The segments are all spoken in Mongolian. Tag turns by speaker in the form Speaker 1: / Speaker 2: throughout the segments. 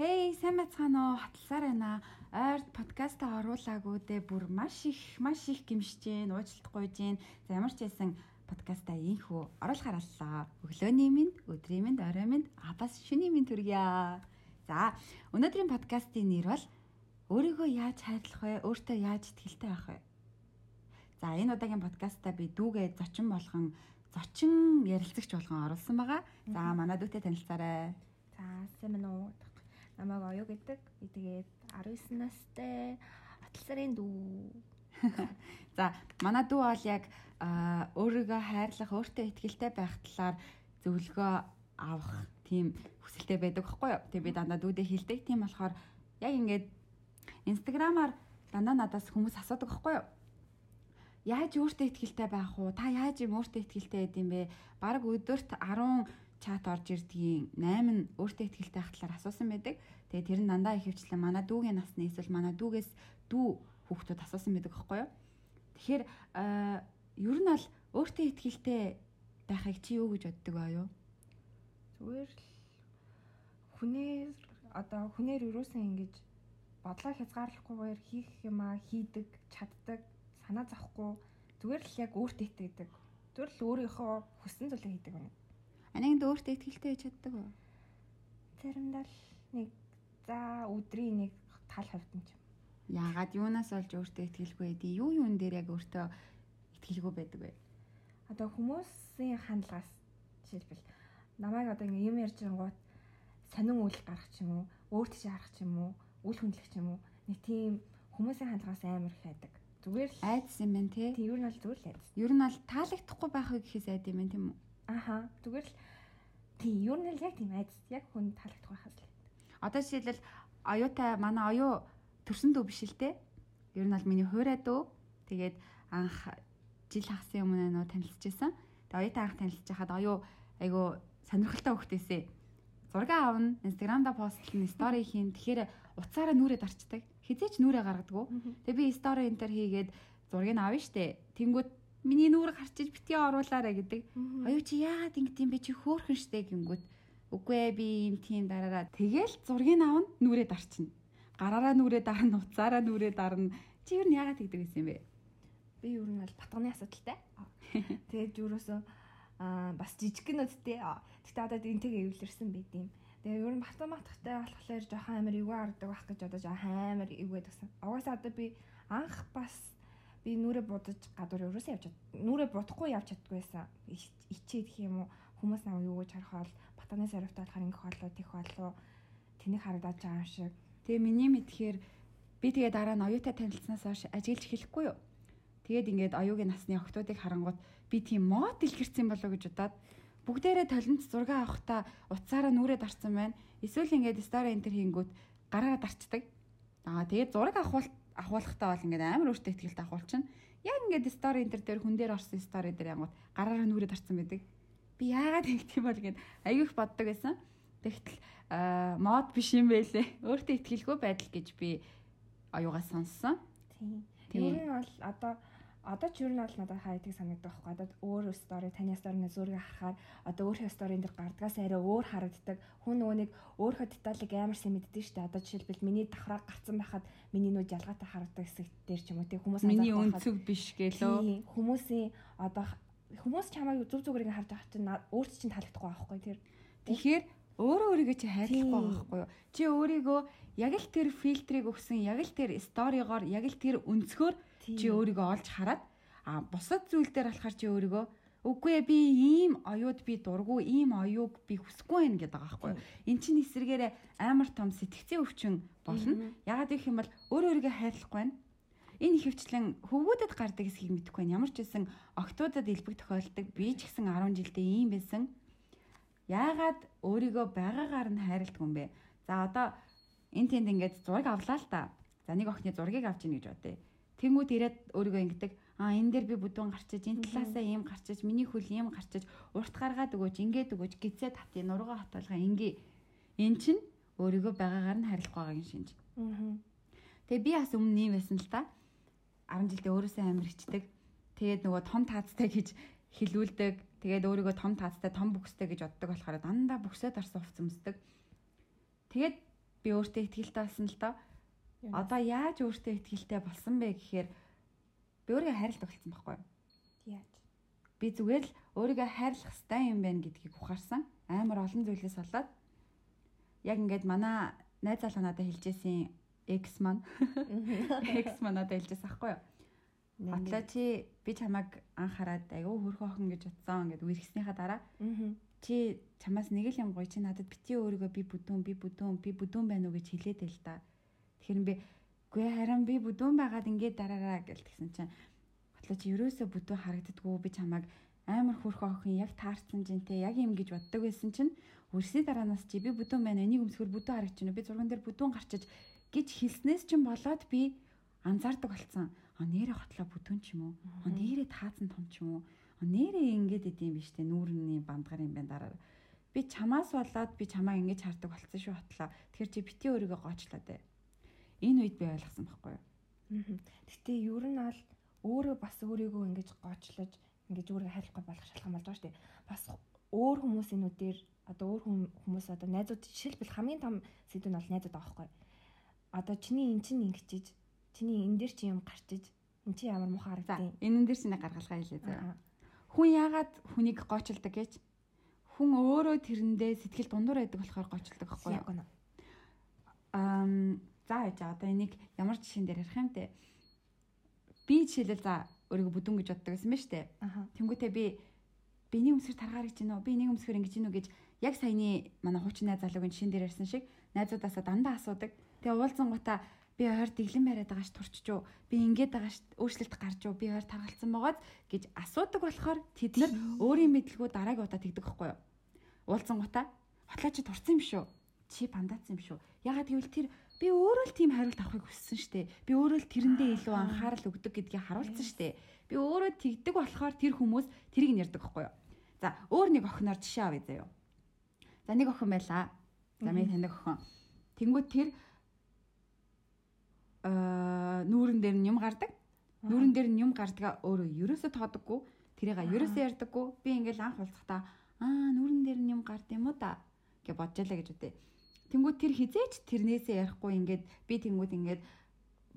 Speaker 1: Хей, сайн байцгаана уу? Хатлсаар байна. Ойрд подкаста оруулаагүй дээ бүр маш их маш их гимшиж гин, уучлалт гуйж гин. За ямар ч байсан подкаста ийхүү оруулахаар аллаа. Өглөөний минь, өдрийн минь, оройн минь, а бас шөнийн минь төргийа. За, өнөөдрийн подкастын нэр бол өөрийгөө яаж хайрлах вэ? Өөртөө яаж итгэлтэй байх вэ? За, энэ удаагийн подкаста би дүүгээ зочин болгон зочин ярилцагч болгон оруулсан байгаа. За, манай дүүтэй танилцаарай.
Speaker 2: За, сайн байна уу? Намайг оюу гэдэг. Тэгээд 19 настай атлсарын дүү.
Speaker 1: За манай дүү бол яг өөрийгөө хайрлах, өөртөө ихтэй байх талаар зөвлөгөө авах тийм хүсэлтэй байдаг байхгүй юу? Тэгээ би дандаа дүүдээ хилдэг. Тийм болохоор яг ингээд инстаграмаар дандаа надаас хүмүүс асуудаг байхгүй юу? Яаж өөртөө ихтэй байх уу? Та яаж юм өөртөө ихтэй байд юм бэ? Бараг өдөрт 10 чат орж ирдгийн 8 нь өөртөө ихтэй байх талаар асуусан байдаг. Тэгээ тэр нь дандаа их хвчлэн манай дүүгийн насны эсвэл манай дүүгээс дүү хүүхдүүд асуусан байдаг аахгүй юу. Тэгэхээр ер нь бол өөртөө ихтэй байхыг чи юу гэж боддог баа юу?
Speaker 2: Зүгээр л хүнээр одоо хүнээр юусэн ингэж бодлоо хязгаарлахгүйгээр хийх юмаа хийдэг, чаддаг, санаа зовхгүй зүгээр л яг өөртөө итгэдэг. Зүгээр л өөрийнхөө хүссэн зүйлээ хийдэг үнэ.
Speaker 1: Анигд өөртөө ихтэй хийж чаддаг уу?
Speaker 2: Заримдаа л нэг за өдрийн нэг тал хувьд нь ч юм.
Speaker 1: Яагаад юунаас олж өөртөө ихтгэлгүй байдгийг юу юун дээр яг өөртөө ихтгэлгүй байдаг вэ?
Speaker 2: Одоо хүмүүсийн хандлагаас жишээлбэл намайг одоо ингэ юм ярьж байгангууд сонин үйл гарах ч юм уу, өөрт чи харах ч юм уу, үл хүндлэх ч юм уу, нэг тийм хүмүүсийн хандлагаас амар их байдаг.
Speaker 1: Зүгээр л айдас юм байна тий.
Speaker 2: Тий, ер нь бол зүгээр л айдас.
Speaker 1: Ер нь бол таалагдахгүй байх вэ гэхээс айд юм байна тийм үү?
Speaker 2: Аха. Зүгээр л тийм ер нь л яг тийм айдас. Яг хүн таалагдах байхаас л.
Speaker 1: Одоо жишээлбэл оюутай манай оюу төрсөн дүү биш л те. Ер нь бол миний хуурай дүү. Тэгээд анх жил хагасын өмнө нөө танилцчихсан. Тэгээд оюутай анх танилцж хахад оюу айгу сонирхолтой хөхтэйсээ зураг аавна, инстаграмда постлын стори хийн. Тэгэхээр уцаараа нүрээ дарчдаг. Хизээч нүрээ гаргадаг. Тэгээ би стори энтер хийгээд зургийг авна штэ. Тэнгүүд Миний нүрэг харчиж битгий оруулаарэ гэдэг. Оюу чи яагаад ингэ тийм бэ чи хөөхөн штэ гингүүт. Үгүй ээ би юм тийм дараараа. Тэгэл зургийг авна нүрээ дарчна. Гараараа нүрээ дарна, уцаараа нүрээ дарна. Чи юу яагаад тэгдэг гэсэн юм бэ?
Speaker 2: Би юу нь бол батганы асуудалтай. Тэгээд юурөөсөө аа бас жижиггэнүүдтэй. Гэтэ одоо энтэйгээ эвлэрсэн байд юм. Тэгээ ер нь математиктай болохоор жоохон амар эвгүй хардаг байх гэж одоо жоохон амар эвгүй гэсэн. Угаасаа одоо би анх бас би нүрэ будаж гадуур өрөөсөө явж. Нүрэ будахгүй явж чаддгүйсэн. Ичээд гэх юм уу хүмүүс намайг юу гэж харах бол батаны саривтай болохоор ингэх болоо тийх болоо тэнийг харагдаж байгаа юм шиг.
Speaker 1: Тэгээ миний мэдхээр би тэгээ дараа нь оюутай танилцсанаас хойш ажиглаж эхлэхгүй юу. Тэгээд ингээд оюугийн насны охтуудыг харангууд би тийм мод илгэрсэн болоо гэж удаад бүгдээрээ толинц зураг авахта уцаараа нүрээ дарцсан байна. Эсвэл ингээд стори энтер хийнгүүт гараараа дарцдаг. Аа тэгээд зураг авах ахуулахтаа бол ингээд амар өөртөө ихтгэлтэй ахуулчихна. Яг ингээд стори энэ дээр хүн дээр орсон стори дээр янгууд гараараа нүрээд харсан байдаг. Би яагаад тэгт юм бол ингээд аягүй их боддог байсан. Тэгтэл мод биш юм байлээ. Өөртөө ихтгэлгүй байдал гэж би аюугаа сонссон.
Speaker 2: Тийм. Тэр нь бол одоо одоо ч юу нь бол надад хайдаг санагддаг байхгүй. Одоо өөр стори таны сторины зургийг харахаар одоо өөрийнхөө сторийн дээр гардгаас арай өөр харагддаг. Хүн нөгөө нэг өөрийнхөө деталийг амар сайн мэддэг шүү дээ. Одоо жишээлбэл миний давхраа гарцсан байхад миний нөө жалгаатай харагддаг хэсэг дээр ч юм уу тий
Speaker 1: хүмүүс миний өнцөг биш гэлөө.
Speaker 2: Хүмүүсийн одоо хүмүүс чамайг зүг зүгээрээ харж байгаа чинь өөрт чинь таалагдахгүй байхгүй тэр.
Speaker 1: Тэгэхээр өөрөө өөрийгөө чи хайрлахгүй байхгүй юу? Чи өөрийгөө яг л тэр фильтрийг өгсөн, яг л тэр сторигоор, яг л тэр өнцгөр чи өөрийгөө олж хараад а бусад зүйл дээр болохоор чи өөрийгөө үгүй ээ би ийм оюуд би дургу ийм оюуг би хүсэхгүй байх гэдэг байгаа байхгүй юу. Эн чинь эсрэгээрээ амар том сэтгцийн өвчин болно. Ягаад гэх юм бол өөр өөрийгөө хайрлахгүй байна. Энэ их хвчлэн хөвгүүдэд гардаг хэсгийг мэдэхгүй байна. Ямар ч байсан октоудад илбэг тохиолдог. Би ч гэсэн 10 жилдээ ийм байсан. Яагаад өөрийгөө байгаагаар нь хайрладаг юм бэ? За одоо энэ тэнд ингээд зураг авлаа л та. За нэг охины зургийг авч ийн гэж бодъё. Тэнгүүд ирээд өөрийгөө ингэдэг. Аа энэ дээр би бүдүүн гарчиж, энэ талаасаа ийм гарчиж, миний хөл ийм гарчиж, урт гаргаад өгөөч, ингээд өгөөч, гизээ татъя, нургаа хатгалгаа ингээ. Эн чин өөрийгөө байгаагаар нь харилах байгаагийн шинж. Тэгээ би бас өмнө ийм байсан л та. 10 жилдээ өөрөөсөө амир хичдэг. Тэгээд нөгөө том таацтай гэж хилүүлдэг. Тэгээд өөрийгөө том таацтай, том бүкстэй гэж боддог болохоор дандаа бүксээ дарсан хувц өмсдөг. Тэгээд би өөртөө ихтгэлтэй болсон л доо. Одоо яаж өөртөө ихтгэлтэй болсон бэ гэхээр би өөрийгөө хайрлах болсон байхгүй юу?
Speaker 2: Яаж?
Speaker 1: Би зүгээр л өөрийгөө хайрлах хэрэгтэй юм байна гэдгийг ухаарсан. Амар олон зүйлээс болоод яг ингээд манай найз залуу надад хэлжсэн X маань X маань надад хэлжсэн аахгүй юу? Батлаа чи би чамайг анхаарад айгүй хөрхөө охин гэж утсан ингээд үерхснийхаа дараа чи чамаас нэг л юм гоё чи надад бити өөрийгөө би бүдүүн би бүдүүн би бүдүүн байна уу гэж хэлээд л да. Тэгэхээр би үгүй харин би бүдүүн байгаад ингээд дараараа гэл тэгсэн чинь батлаа чи ерөөсөө бүдүүн харагддггүй би чамайг амар хөрхөө охин яг таарсан жинтэй яг юм гэж боддог байсан чинь өрсний дараанаас чи би бүдүүн байна энийг өмсгөр бүдүүн харагч байна би зурган дээр бүдүүн гарчиж гэж хэлснээс чинь болоод би анзаардаг болсон. А нэрэ хотлоо бүдүүн ч юм уу? А нэрэ таацсан том ч юм уу? А нэрэ ингээд идэм биш те нүүрний бандгар юм байна дараа би чамаас болоод би чамаа ингэж хардаг болсон шүү хотлоо. Тэгэхээр чи бити өөрийгөө гоочлоо те энэ үед би ойлгосон байхгүй юу
Speaker 2: гэтээ ер нь аль өөрөө бас өөрийгөө ингэж гоочлож ингэж өөрийгөө хайрлахгүй болох шалтгаан болж байгаа шүү дээ бас өөр хүмүүсийнүүдээр одоо өөр хүмүүс одоо найзууд жишээлбэл хамгийн том сэдв нь бол найзууд байхгүй одоо чиний эн чинь ингэчиж чиний энэ дээр чи юм гарчиж эн чи ямар муухай харагдیں۔
Speaker 1: Энэ дээр чинь гаргалгаа хэлээ заа. Хүн яагаад хүнийг гоочилдаг гэж? Хүн өөрөө тэрэндээ сэтгэл дундуур байдаг болохоор гоочилдаг байхгүй юу? Аа за яа одоо энийг ямар жишээн дээр ярих юм те. Би жишээлбэл за өөрийгөө бүдүүн гэж боддог гэсэн мэт штэ. Тэнгүүтээ би биний өмсгөр таргаар гэж гинөө би нэг өмсгөр ингэж гинөө гэж яг саяны манай хуучин найз залуугийн жишээн дээр ярьсан шиг найзуудаасаа дандаа асуудаг. Тэгээ уулзсан гутаа би ойр дэглэн бариад байгаа ш турчиж уу би ингээд байгаа ш өөрчлөлт гарч уу би ойр таргалцсан байгааз гэж асуудаг болохоор тэд нар өөрийн мэдлгөө дараагийн удаа тэгдэг байхгүй юу? Уулзсан гутаа хотлоо чи турцсан юм шүү чи пандаацсан юм шүү ягаад гэвэл тэр би өөрөө л тийм хариулт авахыг хүссэн штэ. Би өөрөө л тэрэндээ илүү анхаарал өгдөг гэдгийг харуулсан штэ. Би өөрөө тэгдэг болохоор тэр хүмүүс тэрийг нэрдэг байхгүй юу? За өөр нэг охиноор жишээ авъя заяа за нэг охин байлаа за миний таньдаг охин. Тэнгуү тэр Э, нүүрэн дээр нь юм гардаг. Нүүрэн дээр нь юм гардаг өөрөө ерөөсө тоодоггүй. Тэрийг ерөөсө ярьдаггүй. Би ингээл анх уулзахдаа аа нүүрэн дээр нь юм гард юм уу та? гэж бодчихлаа гэж үтэй. Тэнгүүд тэр хизээч тэрнээсээ ярихгүй ингээд би тэнгүүд ингээд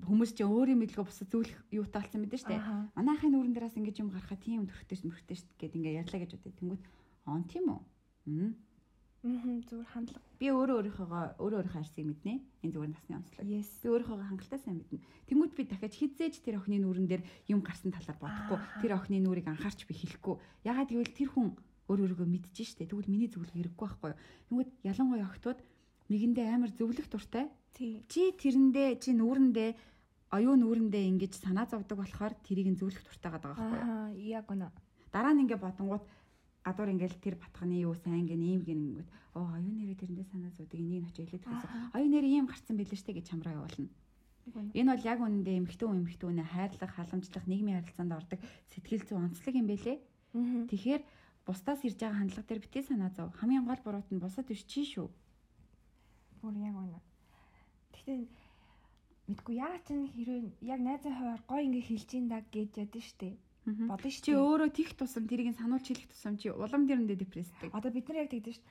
Speaker 1: хүмүүс чинь өөрийн мэдлэгөө бусад зүйлх юу таалсан мэдэн штэ. Манайхын нүүрэн дээрээс ингэж юм гарахаа тийм төрхтэй мөрхтэй штэ гэд ингээд ярьлаа гэж үтэй. Тэнгүүд он тийм үү?
Speaker 2: Аа зүгээр хандлага.
Speaker 1: Би өөрөө өөрийнхөө өөрөө өөрийнхөө арсыг мэднэ. Энэ зүгээр насны онцлог. Би өөрийнхөө хангалттай сайн мэднэ. Тэнгүүд би дахиад хизээж тэр охины нүүрэн дээр юм гарсан талаар бодохгүй. Тэр охины нүрийг анхаарч би хэлэхгүй. Ягаад гэвэл тэр хүн өөр өөрийгөө мэдчихэж штэ. Тэгвэл миний зөвлөгөө хэрэггүй байхгүй юу? Тэнгүүд ялангуяа охтууд нэгэндээ амар зөвлөх дуртай. Чи тэрэндээ чи нүүрэндээ оюун нүүрэндээ ингэж санаа зовдөг болохоор тэрийг нь зөвлөх дуртай байгаа байхгүй юу?
Speaker 2: Аа, яг гэнэ.
Speaker 1: Дараа нь ингэ бодонгууд гадуур ингээл тэр батханы юу сайн гэн ийм гэн ингээд оо оюун нэрээ тэрэндээ санаа зовдөг энийг очиж хэлээд гэсэн. Оюун нэр ийм гарцсан билээ штэ гэж чамраа явуулна. Энэ бол яг үнэндээ эмхтэн эмхтүүнээ хайрлах, халамжлах, нийгмийн харилцаанд ордог сэтгэл зүйн онцлог юм бэлээ. Тэгэхээр бусдаас ирж байгаа хандлага дээр битгий санаа зов. Хамгийн гол буруут нь бусад биш чи шүү.
Speaker 2: Бүр яг үнэ. Гэхдээ мэдгүй яа ч хэрэг яг найзын хуваар гой ингээ хэлж ин да гэж ядсан штэ
Speaker 1: бодно шүү. Чи өөрөө тех тусам тэрийг сануулж хэлэх тусам чи улам дэрэндээ депрессдэг.
Speaker 2: Одоо бид нар яг тэгдэж шүү.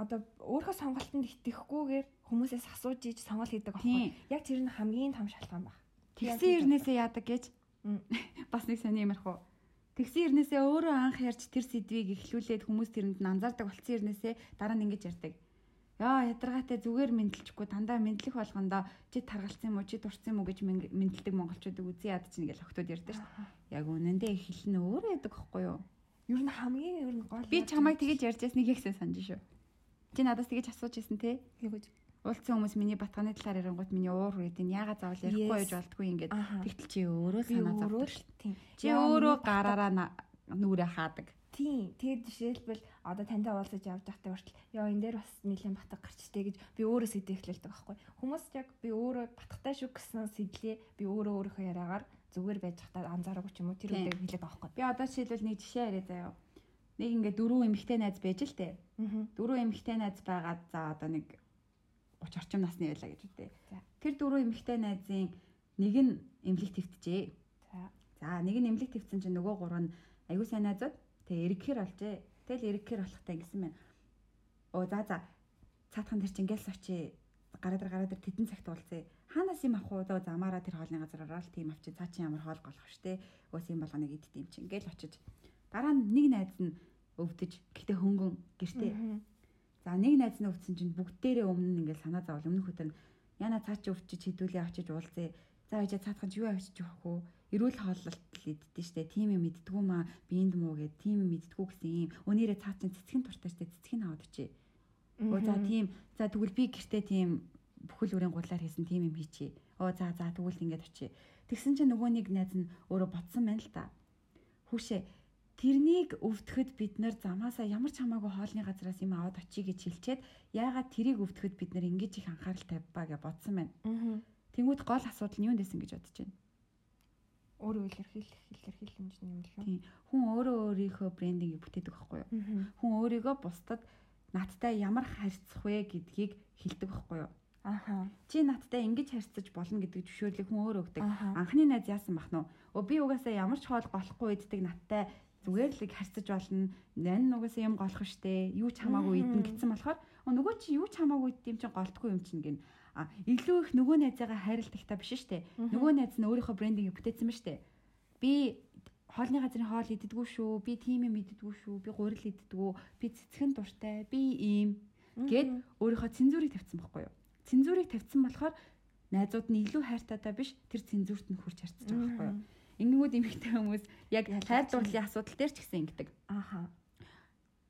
Speaker 2: Одоо өөрөө сонголтонд итгэхгүйгээр хүмүүсээс асууж иж сонголт хийдэг аахгүй. Яг тэр нь хамгийн том шалтгаан баг.
Speaker 1: Тэгсэн ирнээсээ яадаг гэж бас нэг сони юмрах уу. Тэгсэн ирнээсээ өөрөө анх ярьж тэр сэдвийг эхлүүлээд хүмүүс тэрэнд нь анзаардаг болсон ирнээсээ дараа нь ингэж ярьдаг Яа ядаргаатай зүгээр мэдлчихгүй дандаа мэдлэх болгондоо чи таргалсан юм уу чи дурсан юм уу гэж мэдлдэг монголчуудыг үзий яд чинь гэж огтуд ярьдаг шүү. Яг үнэндээ эхлэн өөрөө яадаг байхгүй юу?
Speaker 2: Ер нь хамгийн ер нь гол
Speaker 1: Би чамайг тэгэж ярьж ясныг ихсэн санаж шүү. Чи надаас тэгэж асууж ирсэн те?
Speaker 2: Тэгэж.
Speaker 1: Уулцсан хүмүүс миний батганы талаар ярингууд миний уур үрээд энэ яга заавал ярихгүй байж болдгүй ингээд тэгтэл чи өөрөө санаа зовдөг. Чи өөрөө гараараа нүрэ хаадаг
Speaker 2: Тийм. Тэгээд жишээлбэл одоо тантай уулзаж явж байхдаа хүртэл ёо энэ дээр бас нэлээд батг гарчтэй гэж би өөрөө сэдв эхлэлдэг байхгүй. Хүмүүс яг би өөрөө батгтай шүү гэсэн сэдлээ би өөрөө өөрийнхөө яриагаар зүгээр байж хатаа анзаараагүй ч юм уу тэр үедээ хэлээд байгаа байхгүй.
Speaker 1: Би одоо жишээлбэл нэг жишээ яриа заяа. Нэг ингээ дөрөв эмэгтэй найз байж л тээ. Дөрөв эмэгтэй найз байгаад за одоо нэг 30 орчим насны байлаа гэж үтэй. Тэр дөрөв эмэгтэй найзын нэг нь эмнэлэг твтжээ. За. За нэг нь эмнэлэг твтсэн чинь нөгөө гурав нь аягүй сайн найзууд Тэгээ эргэхээр олжээ. Тэгэл эргэхээр болохтай гэсэн байна. Оо за за цаатхан дээр чи ингээл очие гараа дээр гараа дээр тедэн цагт уулзъя. Хаанаас юм авах уу? Замаараа тэр хоолны газар ороод тийм авчи цаа чи ямар хоол голох штэ. Өөс юм болгоныг идт юм чи. Ингээл очиж дараа нь нэг найз нь өвдөж гэхдээ хөнгөн гэртээ. За нэг найз нь өвдсөн чинь бүгдээрээ өмнө нь ингээл санаа зовол өмнөх өдөр яна цаа чи өвчиж хідүүлээ очиж уулзъя. За ээж цаадхан юу авчиж явах уу? Эрүүл хооллолт иддээ штэ тийм юм мэддгүү маа биэнд муу гэд тийм юм мэддгүү гэсэн юм өнөөрэ цаа чин цэцгийн туртай штэ цэцгийг аваад очие Оо за тийм за тэгвэл би гэртээ тийм бүхэл бүрийн гурлаар хийсэн тийм юм хийчихье. Оо за за тэгвэл ингэж очие. Тэгсэн чинь нөгөө нэг найз нь өөрөө ботсон байна л та. Хүүшээ тэрнийг өвдөхөд бид нэр замаасаа ямар ч хамаагүй хоолны газраас юм аваад очие гэж хэлчихэд яагаад тэрийг өвдөхөд бид нэр ингэж их анхаарал тавьбаа гэж бодсон байна. Тэнгүүд гол асуудал нь юу дэсэн гэж бодож байна.
Speaker 2: Өөрөө илэрхийлэх илэрхийлэх хэмжээ юм л үү?
Speaker 1: Тийм. Хүн өөрөө өөрийнхөө брендингийг бүтээдэг байхгүй юу? Хүн өөрийгөө бусдад надтай ямар харьцах вэ гэдгийг хэлдэг байхгүй юу?
Speaker 2: Аха.
Speaker 1: Чи надтай ингэж харьцаж болно гэдэг зөвшөөрлийг хүн өөр өгдөг. Анхны найз яасан бах нь? Өө би угаасаа ямар ч хоол голохгүй иддэг надтай зүгээр л харьцаж болно. Нань угаасаа юм голох штэ. Юу ч хамаагүй идэн гэсэн болохоор нөгөө чи юу ч хамаагүй идэх юм чинь голдгүй юм чинь гин. А илүү их нөгөө найзаагаа хайрладагтай биш штэ. Нөгөө найз нь өөрийнхөө брендингийг бүтээсэн ба штэ. Би хоолны газрын хоол иддэггүй шүү. Би тийм юм иддэггүй шүү. Би гурил иддэггүй. Би цэцхэн дуртай. Би ийм гэд өөрийнхөө цензурыг тавьсан байхгүй юу? Цензурыг тавьсан болохоор найзууд нь илүү хайртайдаа биш тэр цензурт нь хурж харцаж байгаа байхгүй юу? Ингэнгүүд эмэгтэй хүмүүс яг хайр дурлалын асуудал дээр ч гэсэн ингэдэг.
Speaker 2: Ааха.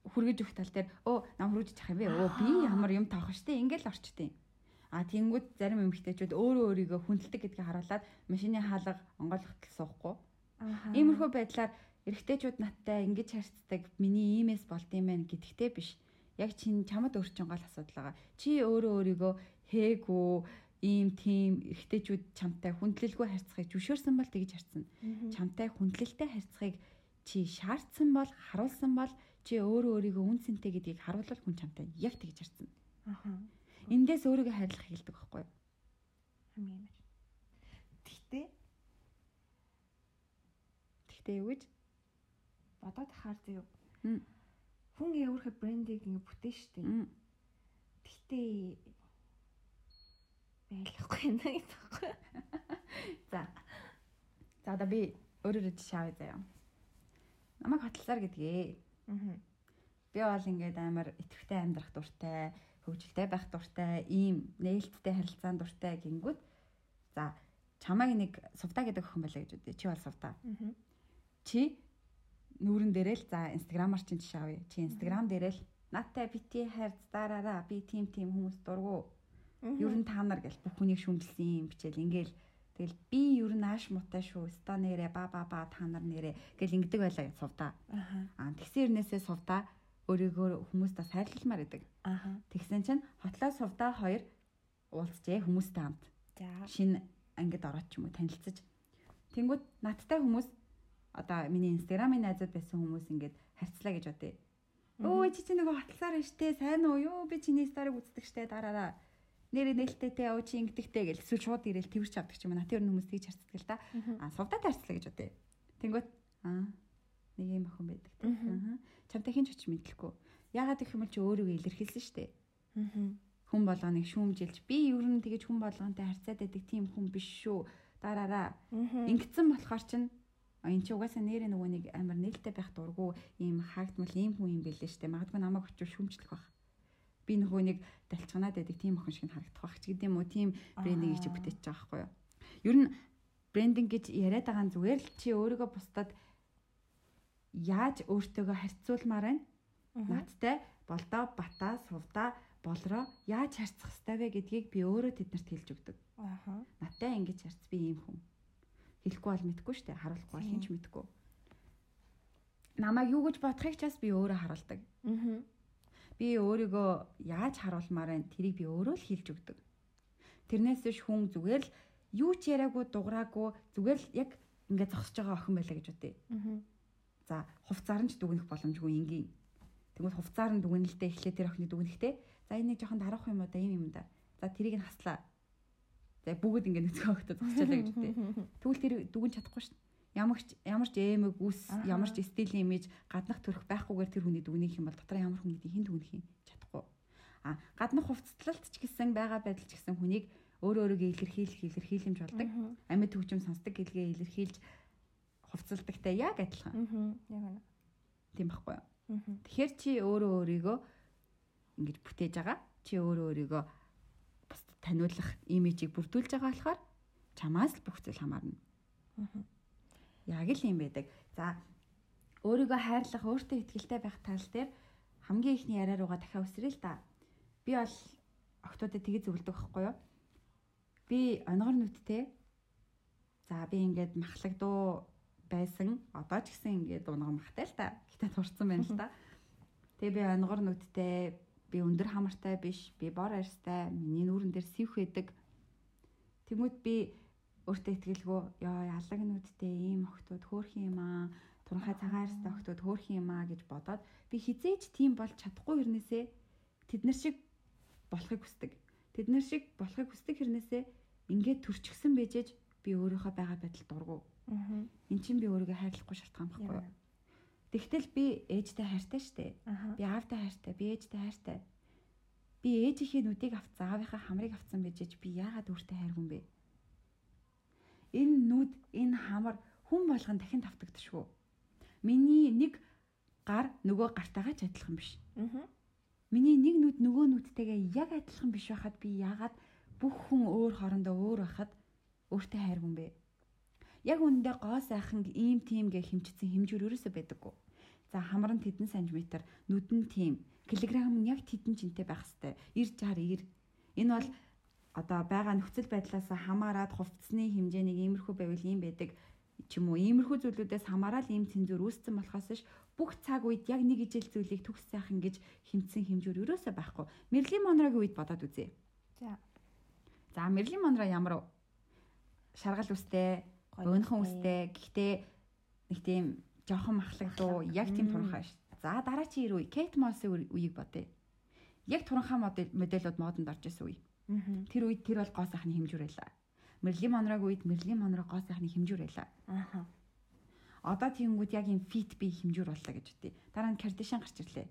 Speaker 1: Хүргэж өгөх тал дээр өө нам хүргэж ах юм бэ? Өө би ямар юм таах штэ ингээл орчтой. А тэнгүүд зарим эмэгтэйчүүд өөрөө өөрийгөө хүндэлдэг гэдгийг харуулад машины хаалга онгойлготол суухгүй Иймэрхүү байдлаар эрэгтэйчүүд надтай ингэж харьцдаг миний иймээс болд юм байна гэдэгтэй биш. Яг чин чамд өөрчн гол асуудал байгаа. Чи өөрөө өөрийгөө хээгүү ийм тийм эрэгтэйчүүд чамтай хүндлэлгүй харьцахыг зөвшөөрсөн бол тэгж харьцна. Чамтай хүндлэлтэй харьцахыг чи шаардсан бол харуулсан бол чи өөрөө өөрийгөө үн цэнтэй гэдгийг харуулвал хүн чамтай яг тэгж харьцна.
Speaker 2: Аха.
Speaker 1: Эндээс өөрийгөө хайрлах хэлдэг байхгүй юу?
Speaker 2: Хамгийн ямар. Тэгтээ
Speaker 1: хэрэгтэй юу гэж
Speaker 2: бодоод ахаар зөө. Хүн өөрийнхөө брендийг ингэ бүтэн штеп. Тэгтээ байлахгүй нэ гэхгүй.
Speaker 1: За. За одоо би өөрөөр жишээ авъя заяа. Намайг хатласаар гэдгээ. Аа. Би бол ингээд амар итгэвтэй амьдрах дуртай, хөвгөлтэй байх дуртай, ийм нээлттэй харилцаанд дуртай гингүүд. За чамайг нэг сувда гэдэг охин байлаа гэж үдээ. Чи бол сувда. Аа чи нүүрэн дээрээ л за инстаграмаар чинь жишээ авъя. Чи инстаграм дээрээ л наттай бити хайрц дараараа би тим тим хүмүүс дургу. Ер нь та нар гэл бүх хүнийг шүмжилсэн юм бичээл ингээл тэгэл би ер нь ааш муутай шүү. Ста нэрэ ба ба ба та нар нэрэ гэл ингэдэг байлаа сувда. Аа тэгсэн хэрнээсээ сувда өөрийгөө хүмүүст бас хайрлалмаар байдаг.
Speaker 2: Аа
Speaker 1: тэгсэн чинь хотлоо сувда хоёр уулзжээ хүмүүстэй хамт.
Speaker 2: За
Speaker 1: шинэ ангид ороод ч юм уу танилцаж. Тэнгүүд надтай хүмүүс одоо миний инстаграмын найзууд байсан хүмүүс ингээд харьцлаа гэж бодъё. Өө чи чи нөгөө хатласаар байна штэ сайн уу юу би чиний сториг үздэг штэ дараараа нэр нээлттэй өө чи ингэдэгтэй гэл эсвэл шууд ирээл тэрч авдаг ч юм уу тэр хүмүүс тийж харцдаг л да. А сувдаа тарцлаа гэж бодъё. Тэнгүүт аа нэг юм охин байдаг те. Аа чамтай хинч очиж мэдлэхгүй. Ягаад гэх юм бол чи өөрийгөө илэрхийлсэн штэ.
Speaker 2: Аа
Speaker 1: хүн болгоныг шүүмжилж би ер нь тэгэж хүн болгонтэй харьцаад байдаг тийм хүн биш шүү. Дараараа ингэсэн болохоор чинь энэ чи угаасаа нэрээ нөгөө нэг амар нээлттэй байх дурггүй ийм хаагдмал ийм хүн юм бэлээ штэ. Магадгүй намайг очиж шүмжлэх байх. Би нөгөө нэг далчганаад байдаг тийм охин шиг харагдах байх ч гэдэм үү тийм брендинг чи бүтээч байгаа байхгүй юу. Ер нь брендинг гэж яриад байгаа зүгээр л чи өөрийгөө бусдад яаж өөртөөгөө харьцуулмаар байна. Надтай болдоо бата сувда болроо яаж харьцах хэвтэй вэ гэдгийг би өөрөө тэднэрт хэлж өгдөг.
Speaker 2: Аха.
Speaker 1: Надтай ингэж харьц би ийм хүн хэлэхгүй бол мэдгүй шүү дээ. Харуулахгүй бол хинч мэдгүй. Намайг юу гэж бодохыг ч бас би өөрөө харуулдаг.
Speaker 2: Аа.
Speaker 1: Би өөрийгөө яаж харуулмаар байна тэрийг би өөрөө л хэлж өгдөг. Тэрнээс биш хүн зүгээр л юу ч яриаггүй дуграагүй зүгээр л яг ингээд зогсож байгаа охин байлаа гэж бодъё.
Speaker 2: Аа.
Speaker 1: За хувцаар нь ч дүгнэх боломжгүй ингийн. Тэгвэл хувцаар нь дүгнэлтээ эхлээ тэр охины дүгнэхтэй. За энэ нэг жоохон дарах юм уу да ийм юм да. За тэрийг нь хаслаа. За бүгд ингэ нүцгэн өгтө зогсчихлаа гэж үтэй. Тэгвэл тэр дүгэн чадахгүй дээ. Ямар ч ямар ч эмэг үс ямар ч стилийн имиж гаднах төрөх байхгүйгээр тэр хүний дүгнэх юм бол дотор ямар хүн гэдэг хин дүгнэх юм чадахгүй. А гаднах хувцатлалт ч гэсэн байгаа байдал ч гэсэн хүнийг өөрөө өөрийгөө илэрхийлэх илэрхийлэмж болдог. Амьд хөгжим сонсдог гэлгээ илэрхийлж хувцалдагтай яг адилхан.
Speaker 2: Яг үнэ.
Speaker 1: Тийм байхгүй юу? Тэгэхээр чи өөрөө өөрийгөө ингэж бүтээж байгаа. Чи өөрөө өөрийгөө бусдад таниулах имижийг бүрдүүлж байгаа болохоор чамаас л бүх зүйл хамаарна. Яг л юм байдаг. За өөрийгөө хайрлах, өөртөө ихтэй байх тал дээр хамгийн ихний яриа руугаа дахиад үсрээ л да. Би бол октодод тэгэж зөвлөдөг байхгүй юу? Би онгор нүдтэй. За би ингээд махлагдуу байсан. Одоо ч гэсэн ингээд унгар махтай л та. Гэтэ турцсан байна л та. Тэгээ би онгор нүдтэй, би өндөр хамартай биш, би бор арьстай, миний нүүрэн дээр сивх байдаг. Тэмүүт би өөртөө итгэлгүй ёо ялаг нүдтэй ийм охтууд хөөрхөн юм аа. Туранхай цагаан арьстай охтууд хөөрхөн юм аа гэж бодоод би хизээч тийм болж чадахгүй хэрнээсээ тэднэр шиг болохыг хүсдэг. Тэднэр шиг болохыг хүсдэг хэрнээсээ ингээд төрчихсөн бэжэж би өөрийнхөө байгаа байдал дургу. Аа. Эн чинь би өөрийгөө хайрлахгүй шалтгаан байхгүй юу? Тэгтэл би ээжтэй хайртай штэ. Би аавтай хайртай, би ээжтэй хайртай. Би ээжийнхээ нүдийг авцсан, аавынхаа хамрыг авцсан бэжэж би яагаад өөртөө хайргүй юм бэ? Энэ нүд, энэ хамар хүн болгон дахин тавтагдчихгүй. Миний нэг гар нөгөө гартайгаа ч адилхан биш. Аа. Миний нэг нүд нөгөө нүдтэйгээ яг адилхан биш байхад би яагаад бүх хүн өөр хоорондоо өөр байхад өөртөө хайргүй юм бэ? Яг үүндээ гоо сайхан ийм тийм гэ хэмжсэн хэмжүүр ерөөсөө байдаггүй. За хамран тэдэн сантиметр, нүдэн тийм, килограмм нь яг тэдэн жинтэй байх хэвээр 90 60 90. Энэ бол одоо байгаа нөхцөл байдлаас хамаарат хувцсны хэмжээнийг иймэрхүү байвал ийм байдаг ч юм уу иймэрхүү зүйлүүдээс хамаарал ийм цензур үүссэн болохоос ш бүх цаг үед яг нэг ижил зүйлийг төгс сайхан гэж хэмтсэн хэмжүүр ерөөсөө байхгүй. Мэрлийн Монрогийн үед бодоод үзье. За. За Мэрлийн Монро ямар шаргал үстэй, өөнхөн үстэй. Гэхдээ нэг тийм жоохон махлагдуу, яг тийм туранхай ш. За дараачийн үе Кейт Моссын үеийг бодъё. Яг туранхай модель модельуд модонд орж исэн үе. Тэр үед тэр бол гоо сайхны хэмжүүр байлаа. Мэрлийн Монрог үед Мэрлийн Монро гоо сайхны хэмжүүр байлаа. Аа. Одоо тиймгүүд яг юм фит би хэмжүүр боллоо гэж үтээ. Дараа нь Кардашан гарч ирлээ.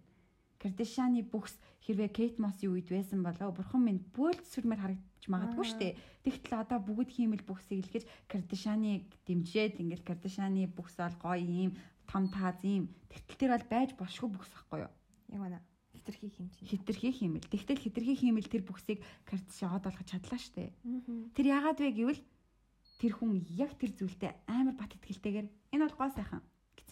Speaker 1: Кардашаны бүхс хэрвээ Кейт Моссын үед байсан болоо бурхан минь бөөлд сүрмээр харагдаж магадгүй шүү дээ. Тэгтэл одоо бүгд хиймэл бүхсийг илгэж Кардашаныг дэмжиж ингээл Кардашаны бүхс бол гоё юм том тааз юм. Тэгтэл тэр бол байж бошгүй бүхс байхгүй юу?
Speaker 2: Яг байна. Хитрхи хэмжээ.
Speaker 1: Хитрхи хэмэл. Тэгтэл хитрхи хэмэл тэр бүхсийг Кардашан од болгож чадлаа шүү дээ. Тэр яагаад вэ гэвэл тэр хүн яг тэр зүйлтэй амар бат итгэлтэйгээр энэ бол гоо сайхан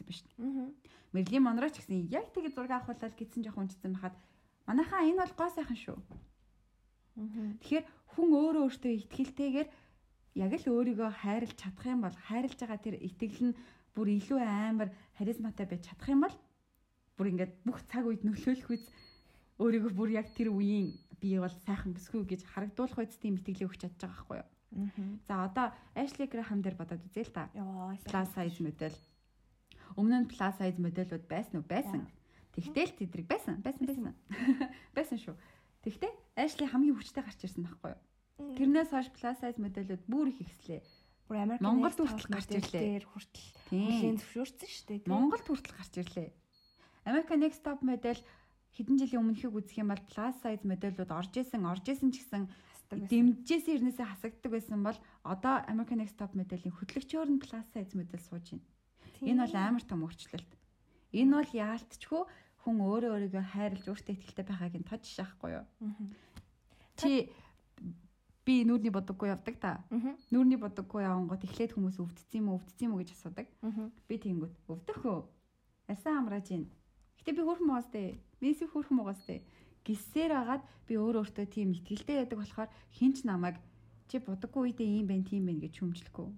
Speaker 1: гэсэн байна шүү. Мэрлийн Монро ч гэсэн яг тэгээ зураг авахулаад гидсэн жоохон унжсан байхад манайхаа энэ бол гоо сайхан шүү. Тэгэхээр хүн өөрөө өөртөө ихтгэлтэйгээр яг л өөрийгөө хайрлж чадах юм бол хайрлж байгаа тэр итгэл нь бүр илүү амар харизматай байж чадах юм бол бүр ингээд бүх цаг үед нөлөөлөх үз өөрийгөө бүр яг тэр үеийн би бол сайхан бүсгүй гэж харагдуулах үз тийм итгэлээ өгч чадж байгаа байхгүй юу. За одоо Ashley Graham дээр бодоод үзье л та. Plus size модель Өмнө нь plus size модельуд байсан уу? Байсан. Тэгтэл тэдрэг байсан. Байсан байсан. Байсан шүү. Тэгтээ Ashley хамгийн хүчтэй гарч ирсэн байхгүй юу? Тэрнээс хойш plus size модельуд бүр их ихслээ.
Speaker 2: Бүр Америк
Speaker 1: Монголд хүртэл гарч ирлээ.
Speaker 2: Хүртэл хүлээн зөвшөөрсөн шүү дээ.
Speaker 1: Монголд хүртэл гарч ирлээ. American Next Top модель хэдэн жилийн өмнөхийг үзэх юм бол plus size модельуд орж исэн, орж исэн ч гэсэн дэмжижсэн ирнээсээ хасагддаг байсан бол одоо American Next Top моделийн хөтлөгчөөр нь plus size модель сууж байна. Энэ бол амар том өөрчлөлт. Энэ бол яалтчгүй хүн өөрөө өөрийгөө хайрлж өөртөө ихтэй байгааг нь тож шахахгүй юу? Чи би нүүрний бодоггүй явдаг та. Нүүрний бодоггүй явангууд эхлээд хүмүүс өвдсөн юм уу, өвдсөн юм уу гэж асуудаг. Би тийгүүд өвдөх үү? Асан амрааж ийн. Гэтэ би хөөрхөн моостэй. Месси хөөрхөн моостэй. Гиссээр агаад би өөр өөртөө тийм ихтгэлтэй байдаг болохоор хинч намайг чи бодоггүй үедээ ийм байх тийм байх гэж хүмжлэхгүй.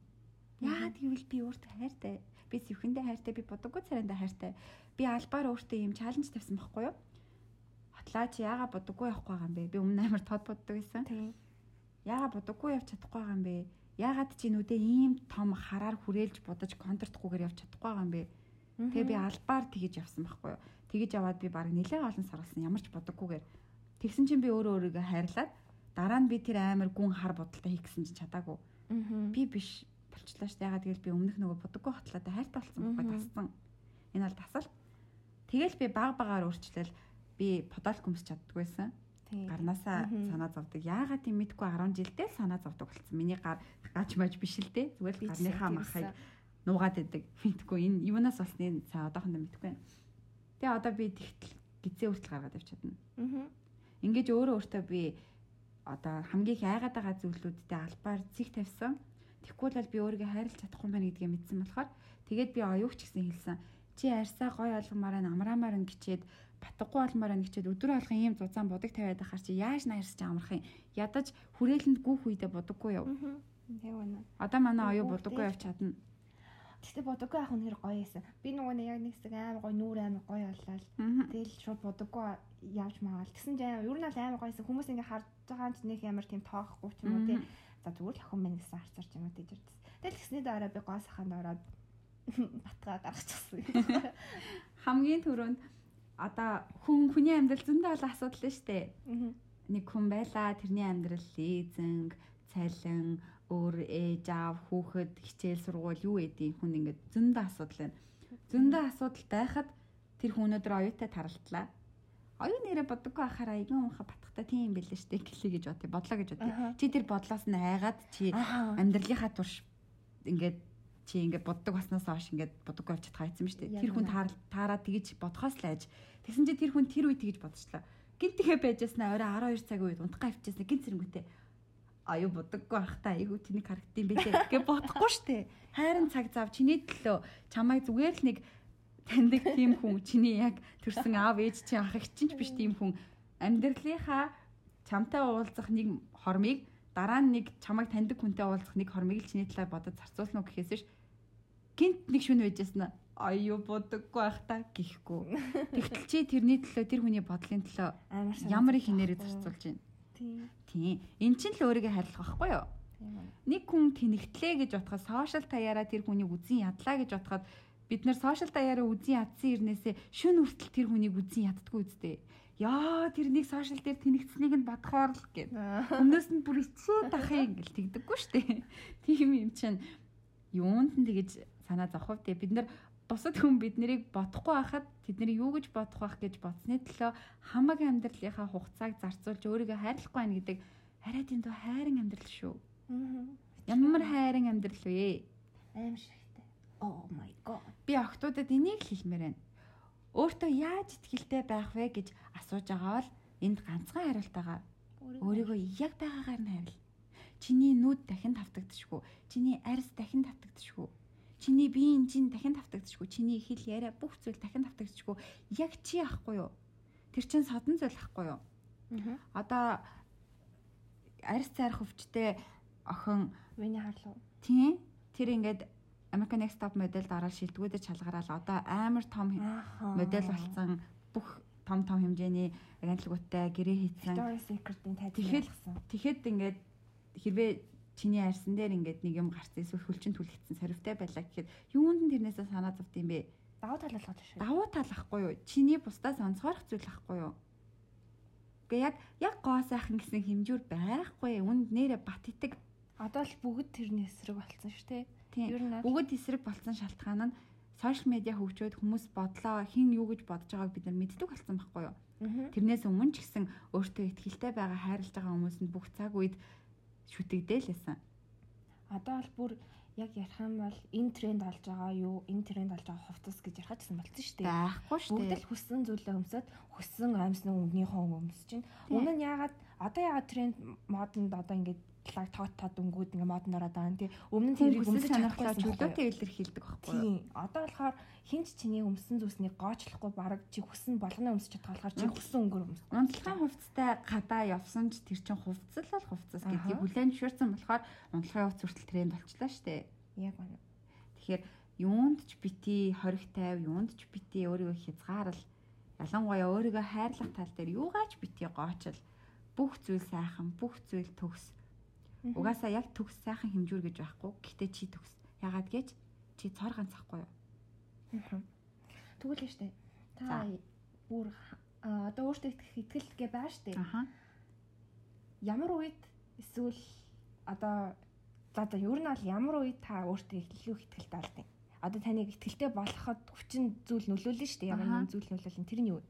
Speaker 1: Яа тэгвэл би өөртөө хайртай би сэвхэндээ хайртай, би будаггүй царайндаа хайртай. Би албаар өөртөө ийм чаленж тавьсан байхгүй юу? Хотлаа чи яага будаггүй явахгүй байгаа юм бэ? Би өмнө амар тод боддог байсан. Тийм. Яага будаггүй явж чадахгүй байгаа юм бэ? Яагаад чи нүдээ ийм том хараар хүрээлж будаж контртгүйгээр явж чадахгүй байгаа юм бэ? Тэгээ би албаар тэгэж явсан байхгүй юу? Тэгэж яваад би баг нэлээд олон саргалсан ямар ч бодоггүйгээр. Тэгсэн чинь би өөрөө өөрийгөө хайрлаад дараа нь би тэр амар гүн хар бодолтой хийх гэсэн чинь чадаагүй. Би биш болчлаа шүү. Ягаад гэвэл би өмнөх нөгөө будаггүй хотлоотой хайртай болсон байхгүй тассан. Энэ бол тасал. Тэгэл би баг багаар өөрчлөл би подолк өмсч чаддгүй байсан. Гарнаасаа санаа зовдөг. Яагаад тийм мэдгүй 10 жилдээ санаа зовдөг болсон. Миний гар гач маж биш л дээ. Зүгээр л гарныхаа махыг нуугаад идэг. Мэдгүй энэ юунаас болсныг цаа одоохондоо мэдгүй байна. Тэгээ одоо би тэгтэл гизээ хүртэл гаргаад авч чадна.
Speaker 2: Аа.
Speaker 1: Ингээд өөрөө өөртөө би одоо хамгийн их айгаад байгаа зүйлүүдтэй албаар зиг тавьсан. Тэгэхгүй бол би өөрийгөө хайрлах чадахгүй байна гэдгээ мэдсэн болохоор тэгээд би оюуч гэсэн хэлсэн. Чи арьсаа гой олгомоор нь амраамаар нь гिचээд батггүй олмоор нь гिचээд өдөр болгон ийм зузаан будаг тавиад ахаар чи яаж наярсч амрах юм? Ядаж хүрээлэнд гүүх үедээ будаггүй юу?
Speaker 2: Яг байна.
Speaker 1: Одоо манай оюу будаггүй явж чадна.
Speaker 2: Гэтэ бодоггүй ах үнээр гоё байсан. Би нөгөө нэг яг нэг хэсэг амар гоё нүүр амар гоё боллоо.
Speaker 1: Аа.
Speaker 2: Тэгэл шууд бодоггүй явж магаал. Тэгсэн чинь ер нь бол амар гоёсэн. Хүмүүс ингээ харж байгаа ч нэг амар тийм тоохгүй ч юм уу тий. За зүгээр л охин байна гэсэн харцарч юм уу тийж ирдээс. Тэгэл тэгсний дараа би гоо саханд ороод батгаа гаргачихсан.
Speaker 1: Хамгийн түрүүнд одоо хүн хүний амьдрал зөндөө олон асуудал нь штэ. Нэг хүн байлаа тэрний амьдрал лизинг, цалин, өөр ээж аав, хүүхэд, хичээл сургууль юу эдийн хүн ингээд зөндөө асуудал байна. Зөндөө асуудал байхад тэр хүн өнөөдөр оюутай таралтлаа. Оюу нэрэ бодоггүй ахаараа игэн унха батхта тийм юм бэлээ штэ гэлээ гэж бодъё. Бодлоо гэж бодъё. Чи тэр бодлоос нь айгаад чи
Speaker 2: Аа.
Speaker 1: амьдралынхаа турш ингээд чи ингээд боддог баснаас хойш ингээд бодоггүй авч чадхаа дээ.
Speaker 2: Яг
Speaker 1: Тэр хүн таараа тэгэж бодхоос л айж. Тэгсэн чи тэр хүн тэр үе тэгэж бодчихлоо. Гинтгээ байжсна орой 12 цагийн үед унтгаа авчихсан гинт зэрэнгүүтээ. Аюу бодоггүй ах та айгу тэнийг харагдсан бэлээ гэж бодохгүй штэ. Хайрын цаг зав чиний төлөө чамайг зүгээр л нэг таньдаг тийм хүн чиний яг төрсэн аав ээж чинь ах их чинь биш тийм хүн. Амьдралынхаа чамтай уулзах нэг хормыг дараа нь нэг чамайг таньдаг хүнтэй уулзах нэг хормыг л чиний талаар бодож зарцуулна уу гэхээс ш гинт нэг шүн байжсна аюу бодоггүй байх та гихгүй тэгтэл чи тэрний төлөө тэр хүний бодлын төлөө ямар их
Speaker 2: байхгүй.
Speaker 1: зарцуулж байна?
Speaker 2: Тийм.
Speaker 1: эн чинь л өөрийгөө хайрлах байхгүй юу? Нэг хүн тэнэгтлээ гэж бодоход сошиал таяараа тэр хүнийг үзэн ядлаа гэж бодоход бид нэр сошиал таяараа үзэн ядсан ирнээсээ шүн хүртэл тэр хүнийг үзэн яддаггүй үстэй. Яа тэрнийг сошиал дээр тэнэгцнийг нь бодохоор л.
Speaker 2: Аа.
Speaker 1: Өмнөөс нь бүр ичээ дахыг гэл тэгдэггүй штэ. Тийм юм чинь юунд нь тэгэж санаа зовхов те бид нар бусад хүн бид нарыг бодохгүй байхад тэдний юу гэж бодох байх гэж бодсны төлөө хамаг амьдралынхаа хугацааг зарцуулж өөрийгөө хайрлахгүй байна гэдэг арай дөө хайрын амьдрал шүү. Ямар хайрын амьдрал вэ?
Speaker 2: Аим. Oh my god.
Speaker 1: Би охтуудад энийг хэлмээр байна. Өөртөө яаж ихтгэлтэй байх вэ гэж асууж байгаа бол энд ганцхан хариулт байгаа. Өөрийгөө яг байгаагаар нь хайрл. Чиний нүд дахин тавтагдчихгүй. Чиний арьс дахин тавтагдчихгүй. Чиний биеийн чин дахин тавтагдчихгүй. Чиний хэл яриа бүх зүйл дахин тавтагдчихгүй. Яг чи ахгүй юу? Тэр чин содон зүйл ахгүй юу?
Speaker 2: Аа.
Speaker 1: Одоо арьс цайрах өвчтэй охин
Speaker 2: Миний харлуу.
Speaker 1: тийм тэр ингээд American Next Top модельд ороод шилдэгүүдэд шалгараал одоо амар том модель болсон бүх том том хэмжээний агентлагуудтай гэрээ хийцэн.
Speaker 2: Victoria's Secret-ийн болсон.
Speaker 1: Тэгэхэд ингээд хэрвээ чиний арьсан дээр ингээд нэг юм гарсан эсвэл хөлчин түлхэгдсэн сорвтой байлаа гэхэд юунд нь тэрнээсээ санаа зовд юм бэ?
Speaker 2: Давуу тал болгож шүү.
Speaker 1: Давуу тал ахгүй юу? Чиний бусдаас онцгойрох зүйл ахгүй юу? Гэхдээ яг яг гоо сайхан гэсэн хэмжүүр байхгүй. Үнд нэрэ бат итэг.
Speaker 2: Одоо л бүгд тэрний эсрэг болсон шүү дээ.
Speaker 1: Тийм. Бүгд эсрэг болсон шалтгаан нь сошиал медиа хөгжөөд хүмүүс бодлоо хин юу гэж бодож байгааг бид нар мэддэг болсон байхгүй юу? Тэрнээс өмнө ч гэсэн өөртөө ихтгэлтэй байгаа хайрлаж байгаа хүмүүс нь бүх цаг үед шүтэгдээлсэн.
Speaker 2: Одоо бол бүр яг ярих юм бол энэ тренд болж байгаа юу, энэ тренд болж байгаа хувцас гэж ярих гэсэн болсон шүү дээ.
Speaker 1: Байхгүй шүү
Speaker 2: Бүгд
Speaker 1: дээ.
Speaker 2: л хүссэн зүйлээ өмсөд хүссэн амьсны өмнөнийхөө өмсөж чинь. Өмнө нь яагаад одоо яагаад тренд модонд одоо ингээд лаг тот тот өнгүүд ингээд модон ороод байгаа юм тий. Өмнө нь тэрийг өмсөж юу?
Speaker 1: чөлөөтэй илэрхийлдэг байхгүй юу?
Speaker 2: Тийм. Одоо болохоор хинч чиний өмсөн зүйлснийг гоочлохгүй баг чи хүссэн болгоно өмсөж чадах болохоор чи
Speaker 1: Мм.
Speaker 2: хүссэн өнгөөр өмс.
Speaker 1: Унтлагын хувцастай гадаа явсан ч тэр чин хувцас л хувцас гэдгийг
Speaker 2: Аха.
Speaker 1: хүлээн зөвшөөрсөн болохоор унтлагын хувцас хүртэл тренд болчлаа дээ.
Speaker 2: Яг байна.
Speaker 1: Тэгэхээр юунд ч бити хориг тайв, юунд ч бити өөрийгөө хязгаарл ялангуяа өөрийгөө хайрлах тал дээр юугаач бити гоочл бүх зүйл сайхан, бүх зүйл төгс. Угаасаа яг төгс сайхан хэмжүүр гэж байхгүй. Гэхдээ чи төгс. Ягаад гэж чи цор ганцахгүй юу?
Speaker 2: Мгм. Тэгвэл л штэ. Та бүр одоо өөртөө итгэх итгэлгээ баа штэ.
Speaker 1: Аха.
Speaker 2: Ямар үед эсвэл одоо за за ер нь бол ямар үед та өөртөө илүү их итгэлтэй болдیں۔ Одоо таныг итгэлтэй болгоход хүчин зүйл нөлөөлнө штэ. Ямар
Speaker 1: Аха.
Speaker 2: нэгэн зүйл нөлөөлнө. Тэр нь юу вэ?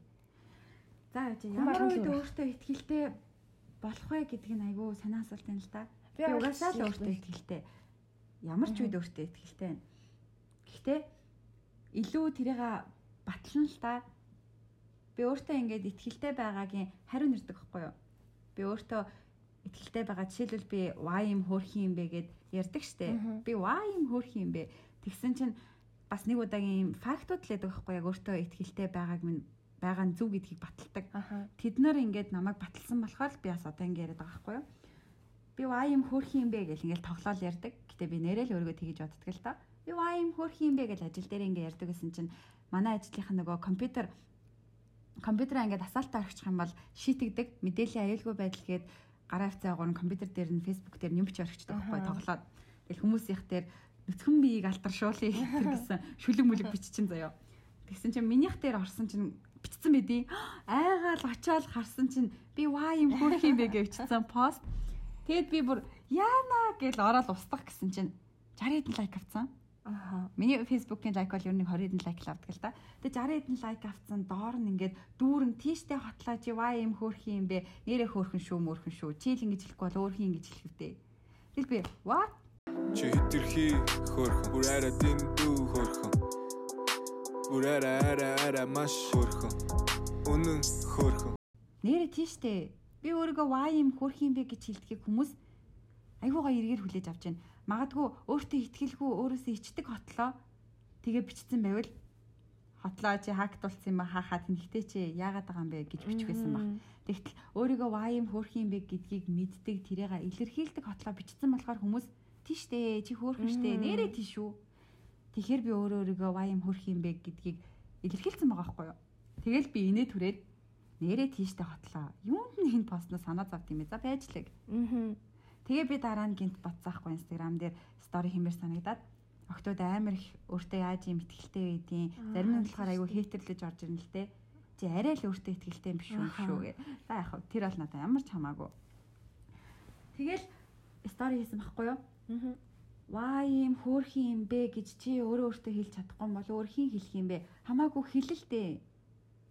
Speaker 1: За ямар үед өөртөө ихтгэлтэй болох вэ гэдг нь айгүй санаа асуулт юм л да. Би угаасаа л өөртөө ихтгэлтэй. Ямар ч үед өөртөө ихтгэлтэй байна. Гэхдээ илүү тэрийг батлна л да. Би өөртөө ингээд ихтгэлтэй байгаагийн хариу нэрдэг байхгүй юу? Би өөртөө ихтгэлтэй байгаа жишээлбэл би ваа юм хөөрхийн юм бэ гэд ярьдаг штэ. Би ваа юм хөөрхийн юм бэ. Тэгсэн чинь бас нэг удаагийн фактууд л байдаг байхгүй яг өөртөө ихтгэлтэй байгааг минь байгаа нь зөв гэдгийг баталдаг. Тэд нар ингээд намайг баталсан болохоор би бас одоо ингэ яриад байгаа байхгүй юу? би ваа юм хөөрхи юм бэ гэл ингээл тоглоол ярддаг. Гэтэ би нэрэл өөргөө тэгэж боддог л та. Би ваа юм хөөрхи юм бэ гэл ажил дээр ингээ ярддаг гэсэн чинь манай ажлынх нөгөө компьютер компьютераа ингээд асаалтаа орчих юм бол шийтгдэг мэдээллийн аюулгүй байдал гээд гараа хцаа гоор компьютер дээр нь фейсбુક дээр нэмч орчихдаг байхгүй тоглоод тэгэл хүмүүсийнх дээр нүцгэн биеийг алдаршуулъя гэсэн шүлэг мүлэг биччихэн заяо. Тэгсэн чинь минийх дээр орсон чинь бичсэн мэдээ. Айгаал очоод харсан чинь би ваа юм хөөх юм бэ гэж бичсэн пост Тэгэд би бүр яана гэж ороод устгах гэсэн чинь 60 хэдэн лайк авцсан. Аа. Миний фейсбુકийн лайк бол ер нь 20 хэдэн лайк л авдаг л да. Тэгээ 60 хэдэн лайк авцсан доор нь ингээд дүүрэн тийштэй хотлоо чи ваа юм хөөх юм бэ? Нэрээ хөөхөн шүү мөөхөн шүү. Чи л ингэж хэлэхгүй бол өөрхийн ингэж хэлэх үү? Тэгэл би what? Чи хэтэрхий хөөхөн. Бүр арай дэндүү хөөхөн. Бүр арай арай арай маш хөөхөн. Үнэн хөөхөн. Нэрээ тийштэй. Би өөрийгөө ваа юм хөөх юм бэ гэж хэлдэг хүмүүс айгуугаа эргээр хүлээж авч байна. Магадгүй өөртөө ихтгэлгүй өөрөөсөө ичдэг хотлоо тэгээ бичсэн байвал хотлоо чи хактуулсан юм хаахаа тэнхтэй чи яагаад байгаа юм бэ гэж бичих байсан баг. Тэгтэл өөрийгөө ваа юм хөөх юм бэ гэдгийг мэддэг тэрийг илэрхийлдэг хотлоо бичсэн болохоор хүмүүс тийштэй чи хөөхөн штэ нэрээ тийш үү. Тэгэхээр би өөрөө өөрийгөө ваа юм хөөх юм бэ гэдгийг илэрхийлсэн байгаа байхгүй юу. Тэгэл би инээ түрээд нэрээ тийштэй хотлоо. Юунд нь энэ постноос санаа завд юм бэ? За байжлаг. Аа. Тэгээ би дараа нь гинт ботсаахгүй инстаграм дээр стори хэмээр санагдаад октод амар их өөртөө яаж юм ихтгэлтэй байдیں۔ Зарим нь болохоор айгүй хейтерлэж орж ирнэ л те. Чи арай л өөртөө ихтгэлтэй юм биш үү шүү гэ. За яг хав тэр бол надад ямар ч хамаагүй. Тэгэл стори хийсэн байхгүй юу? Аа. Ваа юм хөөрхийн юм бэ гэж чи өөрөө өөртөө хэлж чадахгүй бол өөр хин хэлэх юм бэ? Хамаагүй хэлэлтэй.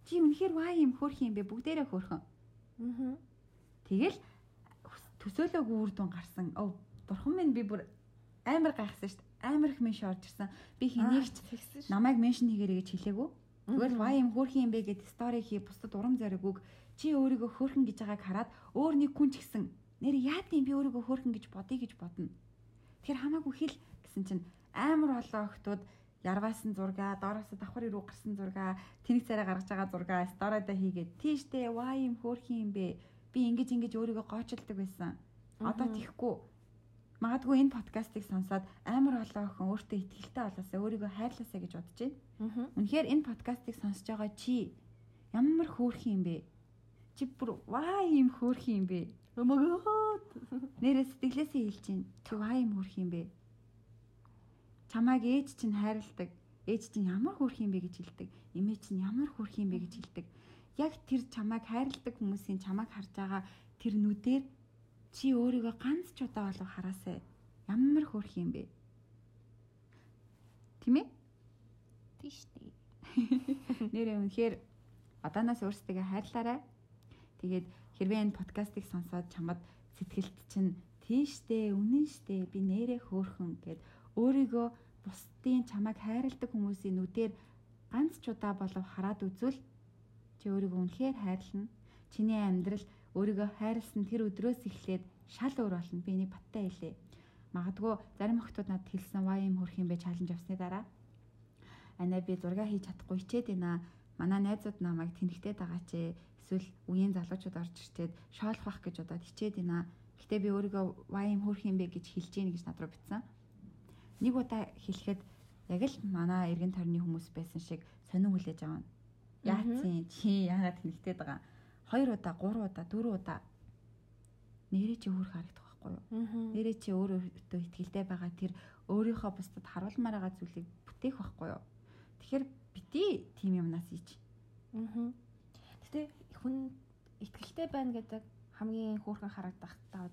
Speaker 1: Чи үнэхээр ваа юм хөөрхийн юм бэ? Бүгдээрээ хөөрхөн. Аа. Тэгэл төсөөлөөгүй үр дүн гарсан. Өө бурхан минь би бүр амар гайхсан шүү дээ. Амар их менш орж ирсэн. Би хэнийг ч намайг меншн хийгэрэй гэж хэлээгүй. Тэгвэл ваа юм хөөрхөн юм бэ гэд стори хий бусдад урам зориг үг. Чи өөрийгөө хөөрхөн гэж байгааг хараад өөр нэг хүн ч гэсэн нэр яад юм би өөрийгөө хөөрхөн гэж бодъё гэж бодно. Тэгэхээр хамаагүй хэл гэсэн чинь амар олон охтууд ярваасан зурга, доороос давхар ирүү гарсан зурга, тэнэг царай гаргаж байгаа зурга, сторида хийгээд тийштэй ваа юм хөөрхөн юм бэ би ингэж ингэж өөрийгөө гоочилдаг байсан. Одоо тийхгүй. Магадгүй энэ подкастыг сонсоод амар олон охин өөртөө ихтэй болоосаа өөрийгөө хайрлаасаа гэж бодож байна. Үнэхээр энэ подкастыг сонсож байгаа чи ямар хөөрхөн юм бэ? Чи бүр ваа юм хөөрхөн юм бэ? God. Нэрээ сэтгэлээсээ хэлж байна. Чи ваа юм хөөрхөн юм бэ? Чамааг ээж чинь хайрладаг. Ээж чинь ямар хөөрхөн юм бэ гэж хэлдэг. Эмээ чинь ямар хөөрхөн юм бэ гэж хэлдэг яг тэр чамайг хайрладаг хүмүүсийн чамайг харж байгаа тэр нүдээр чи өөрийгөө ганц ч удаа болов хараасай. Ямар хөөрх юм бэ? Тийм ээ?
Speaker 2: Тийш дээ.
Speaker 1: Нэрээ үнэхээр одооноос өөрсдөө хайрлаарай. Тэгээд хэрвээ энэ подкастыг сонсоод чамд сэтгэлд чинь тийштэй, үнэн штэ би нэрээ хөөрхөн гэд өөрийгөө бусдын чамайг хайрладаг хүмүүсийн нүдээр ганц ч удаа болов хараад үзвэл Чи өөрийгөө үнэхээр хайрлана. Чиний амьдрал өөрийгөө хайрлсан тэр өдрөөс эхлээд шал өөр болно. Би энийг баттай хэлээ. Магадгүй зарим охтууд надад хэлсэн ваа юм хөрх юм бэ чаленж авсны дараа. Анаа би зураг хийж чадахгүй хичээд байна. Манай найзууд намайг тэнхтээд байгаа чи эсвэл үеийн залуучууд орж ирчээд шоолох бах гэж удаад хичээд байна. Гэтэ би өөрийгөө ваа юм хөрх юм бэ гэж хэлж гин гэж над руу битсэн. Нэг удаа хэлэхэд яг л манай эргэн тойрны хүмүүс байсан шиг сонин хүлээж авна Яацын чи яагаад тэнэгтээд байгаа. Хоёр удаа, гурван удаа, дөрвөн удаа нэрээ чи өөр харагдах байхгүй юу? Нэрээ чи өөрөө ихтгэлтэй байгаа тэр өөрийнхөө бусдад харуулмаар байгаа зүйлийг бүтээх байхгүй юу? Тэгэхээр бити тим юмнаас ич.
Speaker 2: Аа. Гэтэ хүн ихтгэлтэй байна гэдэг хамгийн хөөрхөн харагдах таа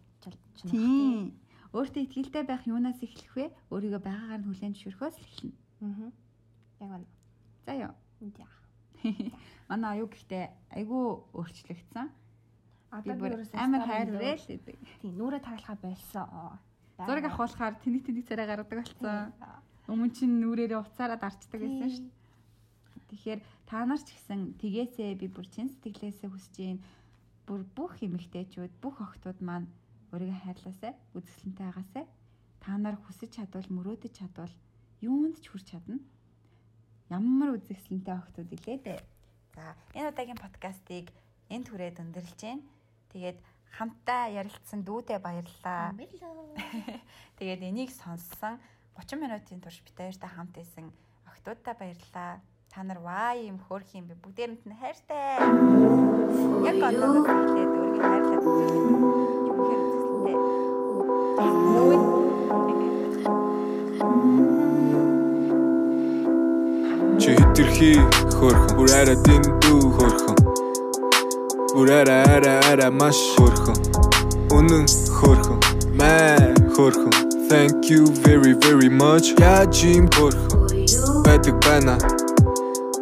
Speaker 2: чинь.
Speaker 1: Өөртөө ихтгэлтэй байх юунаас эхлэх вэ? Өөрийгөө байгаагаар нь хүлээн зөвшөөрөхөөс эхэлнэ.
Speaker 2: Аа. Яг байна.
Speaker 1: За ёо.
Speaker 2: За.
Speaker 1: Манай аюу гэхдээ айгүй өөрчлөгдсөн.
Speaker 2: Одоо
Speaker 1: амар хайрвэрэл
Speaker 2: дээр-
Speaker 1: гэдэг.
Speaker 2: Тийм нүрэ таглахаа болсон.
Speaker 1: Зураг авахлахаар тэнэг тэнэг царай гаргадаг болсон. Өмнө чинь нүрээрээ уцаараа дарчдаг байсан шүү дээ. Тэгэхээр та нар ч гэсэн тгээсээ би бүр чин сэтгэлээсээ хүсэж гин бүр бүх эмэгтэйчүүд бүх охтууд маань өөрийгөө хайрлаасай, үзэсгэлэнтэй байгаасай. Та нар хүсэж чадвал мөрөөдөж чадвал юунд ч хүрч чадна. Ямар үзэсгэлэнтэй охтууд илээ дээ. За, энэ удаагийн подкастыг энд хүрээд өндөрлж байна. Тэгээд хамтдаа ярилцсан дүүдэд баярлалаа. Тэгээд энийг сонссон 30 минутын турш бид хоёртай хамт исэн охтуудтай баярлалаа. Та нар ваа юм хөөрх юм бэ? Бүгдээрэнд нь хайртай. Яг одоогоос эхлээд өөрийгөө хайрлаад үзэсгэлэнтэй.
Speaker 3: Чи хитрхи хөөрхөн Бүр арай дэндүү хөөрхөн Бүр арай арай арай маш хөөрхөн Үнэн хөөрхөн Мэ хөөрхөн Thank you very very much. Яаж юм хөөрхөн Байдаг байна.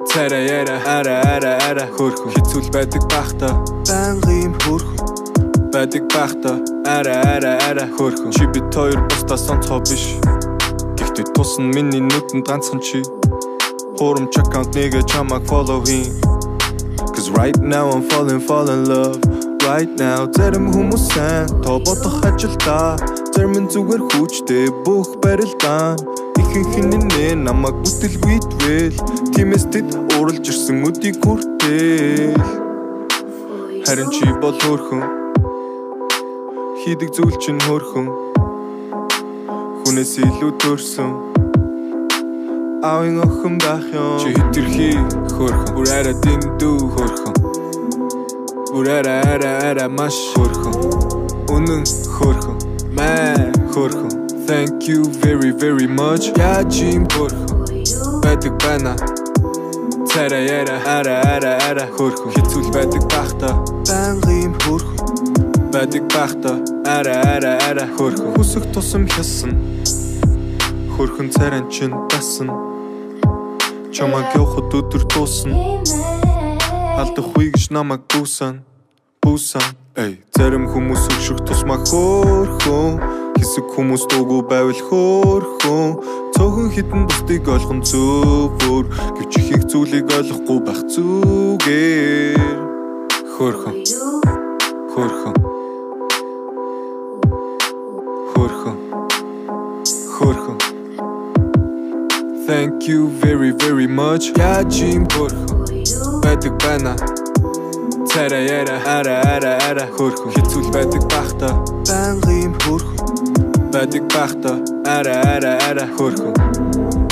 Speaker 3: Цара яра ара ара ара хөөрхөн Хэцүүл байдаг бахта Байнгын хөөрхөн Байдаг бахта ара ара ара хөөрхөн. Чи бит хоёр бусдаа сонцоо биш. Гэхдээ тусан миний нүдэнд ганцхан чи. Хурам чакаунт нэгэ чамаг follow him Cause right now I'm falling fall in love. Right now зарим хүмүүс сайн. То бодох ажилдаа. Зарим нь зүгээр хүчтэй бүх барилдаан. Ихэнх нь нэ намайг бүтэлгүйдвэл Тиймээс тэд уралж ирсэн өдийг хүртэл Харин чи бол хөөрхөн Хийдэг зүйл чинь хөөрхөн. Хүнээс илүү төрсөн. Аавын охин байх юм. Чи хитрхи хөөрхөн. Бүр арай дэндүү хөөрхөн. Бүр арай арай арай маш хөөрхөн. Үнэн хөөрхөн. Мэ хөөрхөн. Thank you very very much. Яаж юм хөөрхөн? Байдаг байна. Цара яра ара ара ара хөөрхөн. Хэцүүл байдаг бахта Байнгын хөөрхөн. Байдаг бахта ара ара ара. Хөөрхөн. Хүсэх тусам хясан. Хөрхөн царайн чин тасан Чамаг явахд өдөр дуусна. Алдахгүй гэж намайг бүүсэн. Бүүсэн. Эй зарим хүмүүс өшөх тусмаа хөөрхөн. Хэсэг хүмүүс дуугүй байвал хөөрхөн. Цөөхөн хитэн бусдыг ойлгон зөвөр Гэвч их их зүйлийг ойлгохгүй байх зүгээр. Хөөрхөн. Хөөрхөн Хөөрхөн Thank you very very much. Яаж юм хөөрхөн Байдаг байна. Цара яра ара ара ара. Хөөрхөн Хэцүүл байдаг бахта Байнгын хөөрхөн Байдаг бахта ара ара ара. Хөөрхөн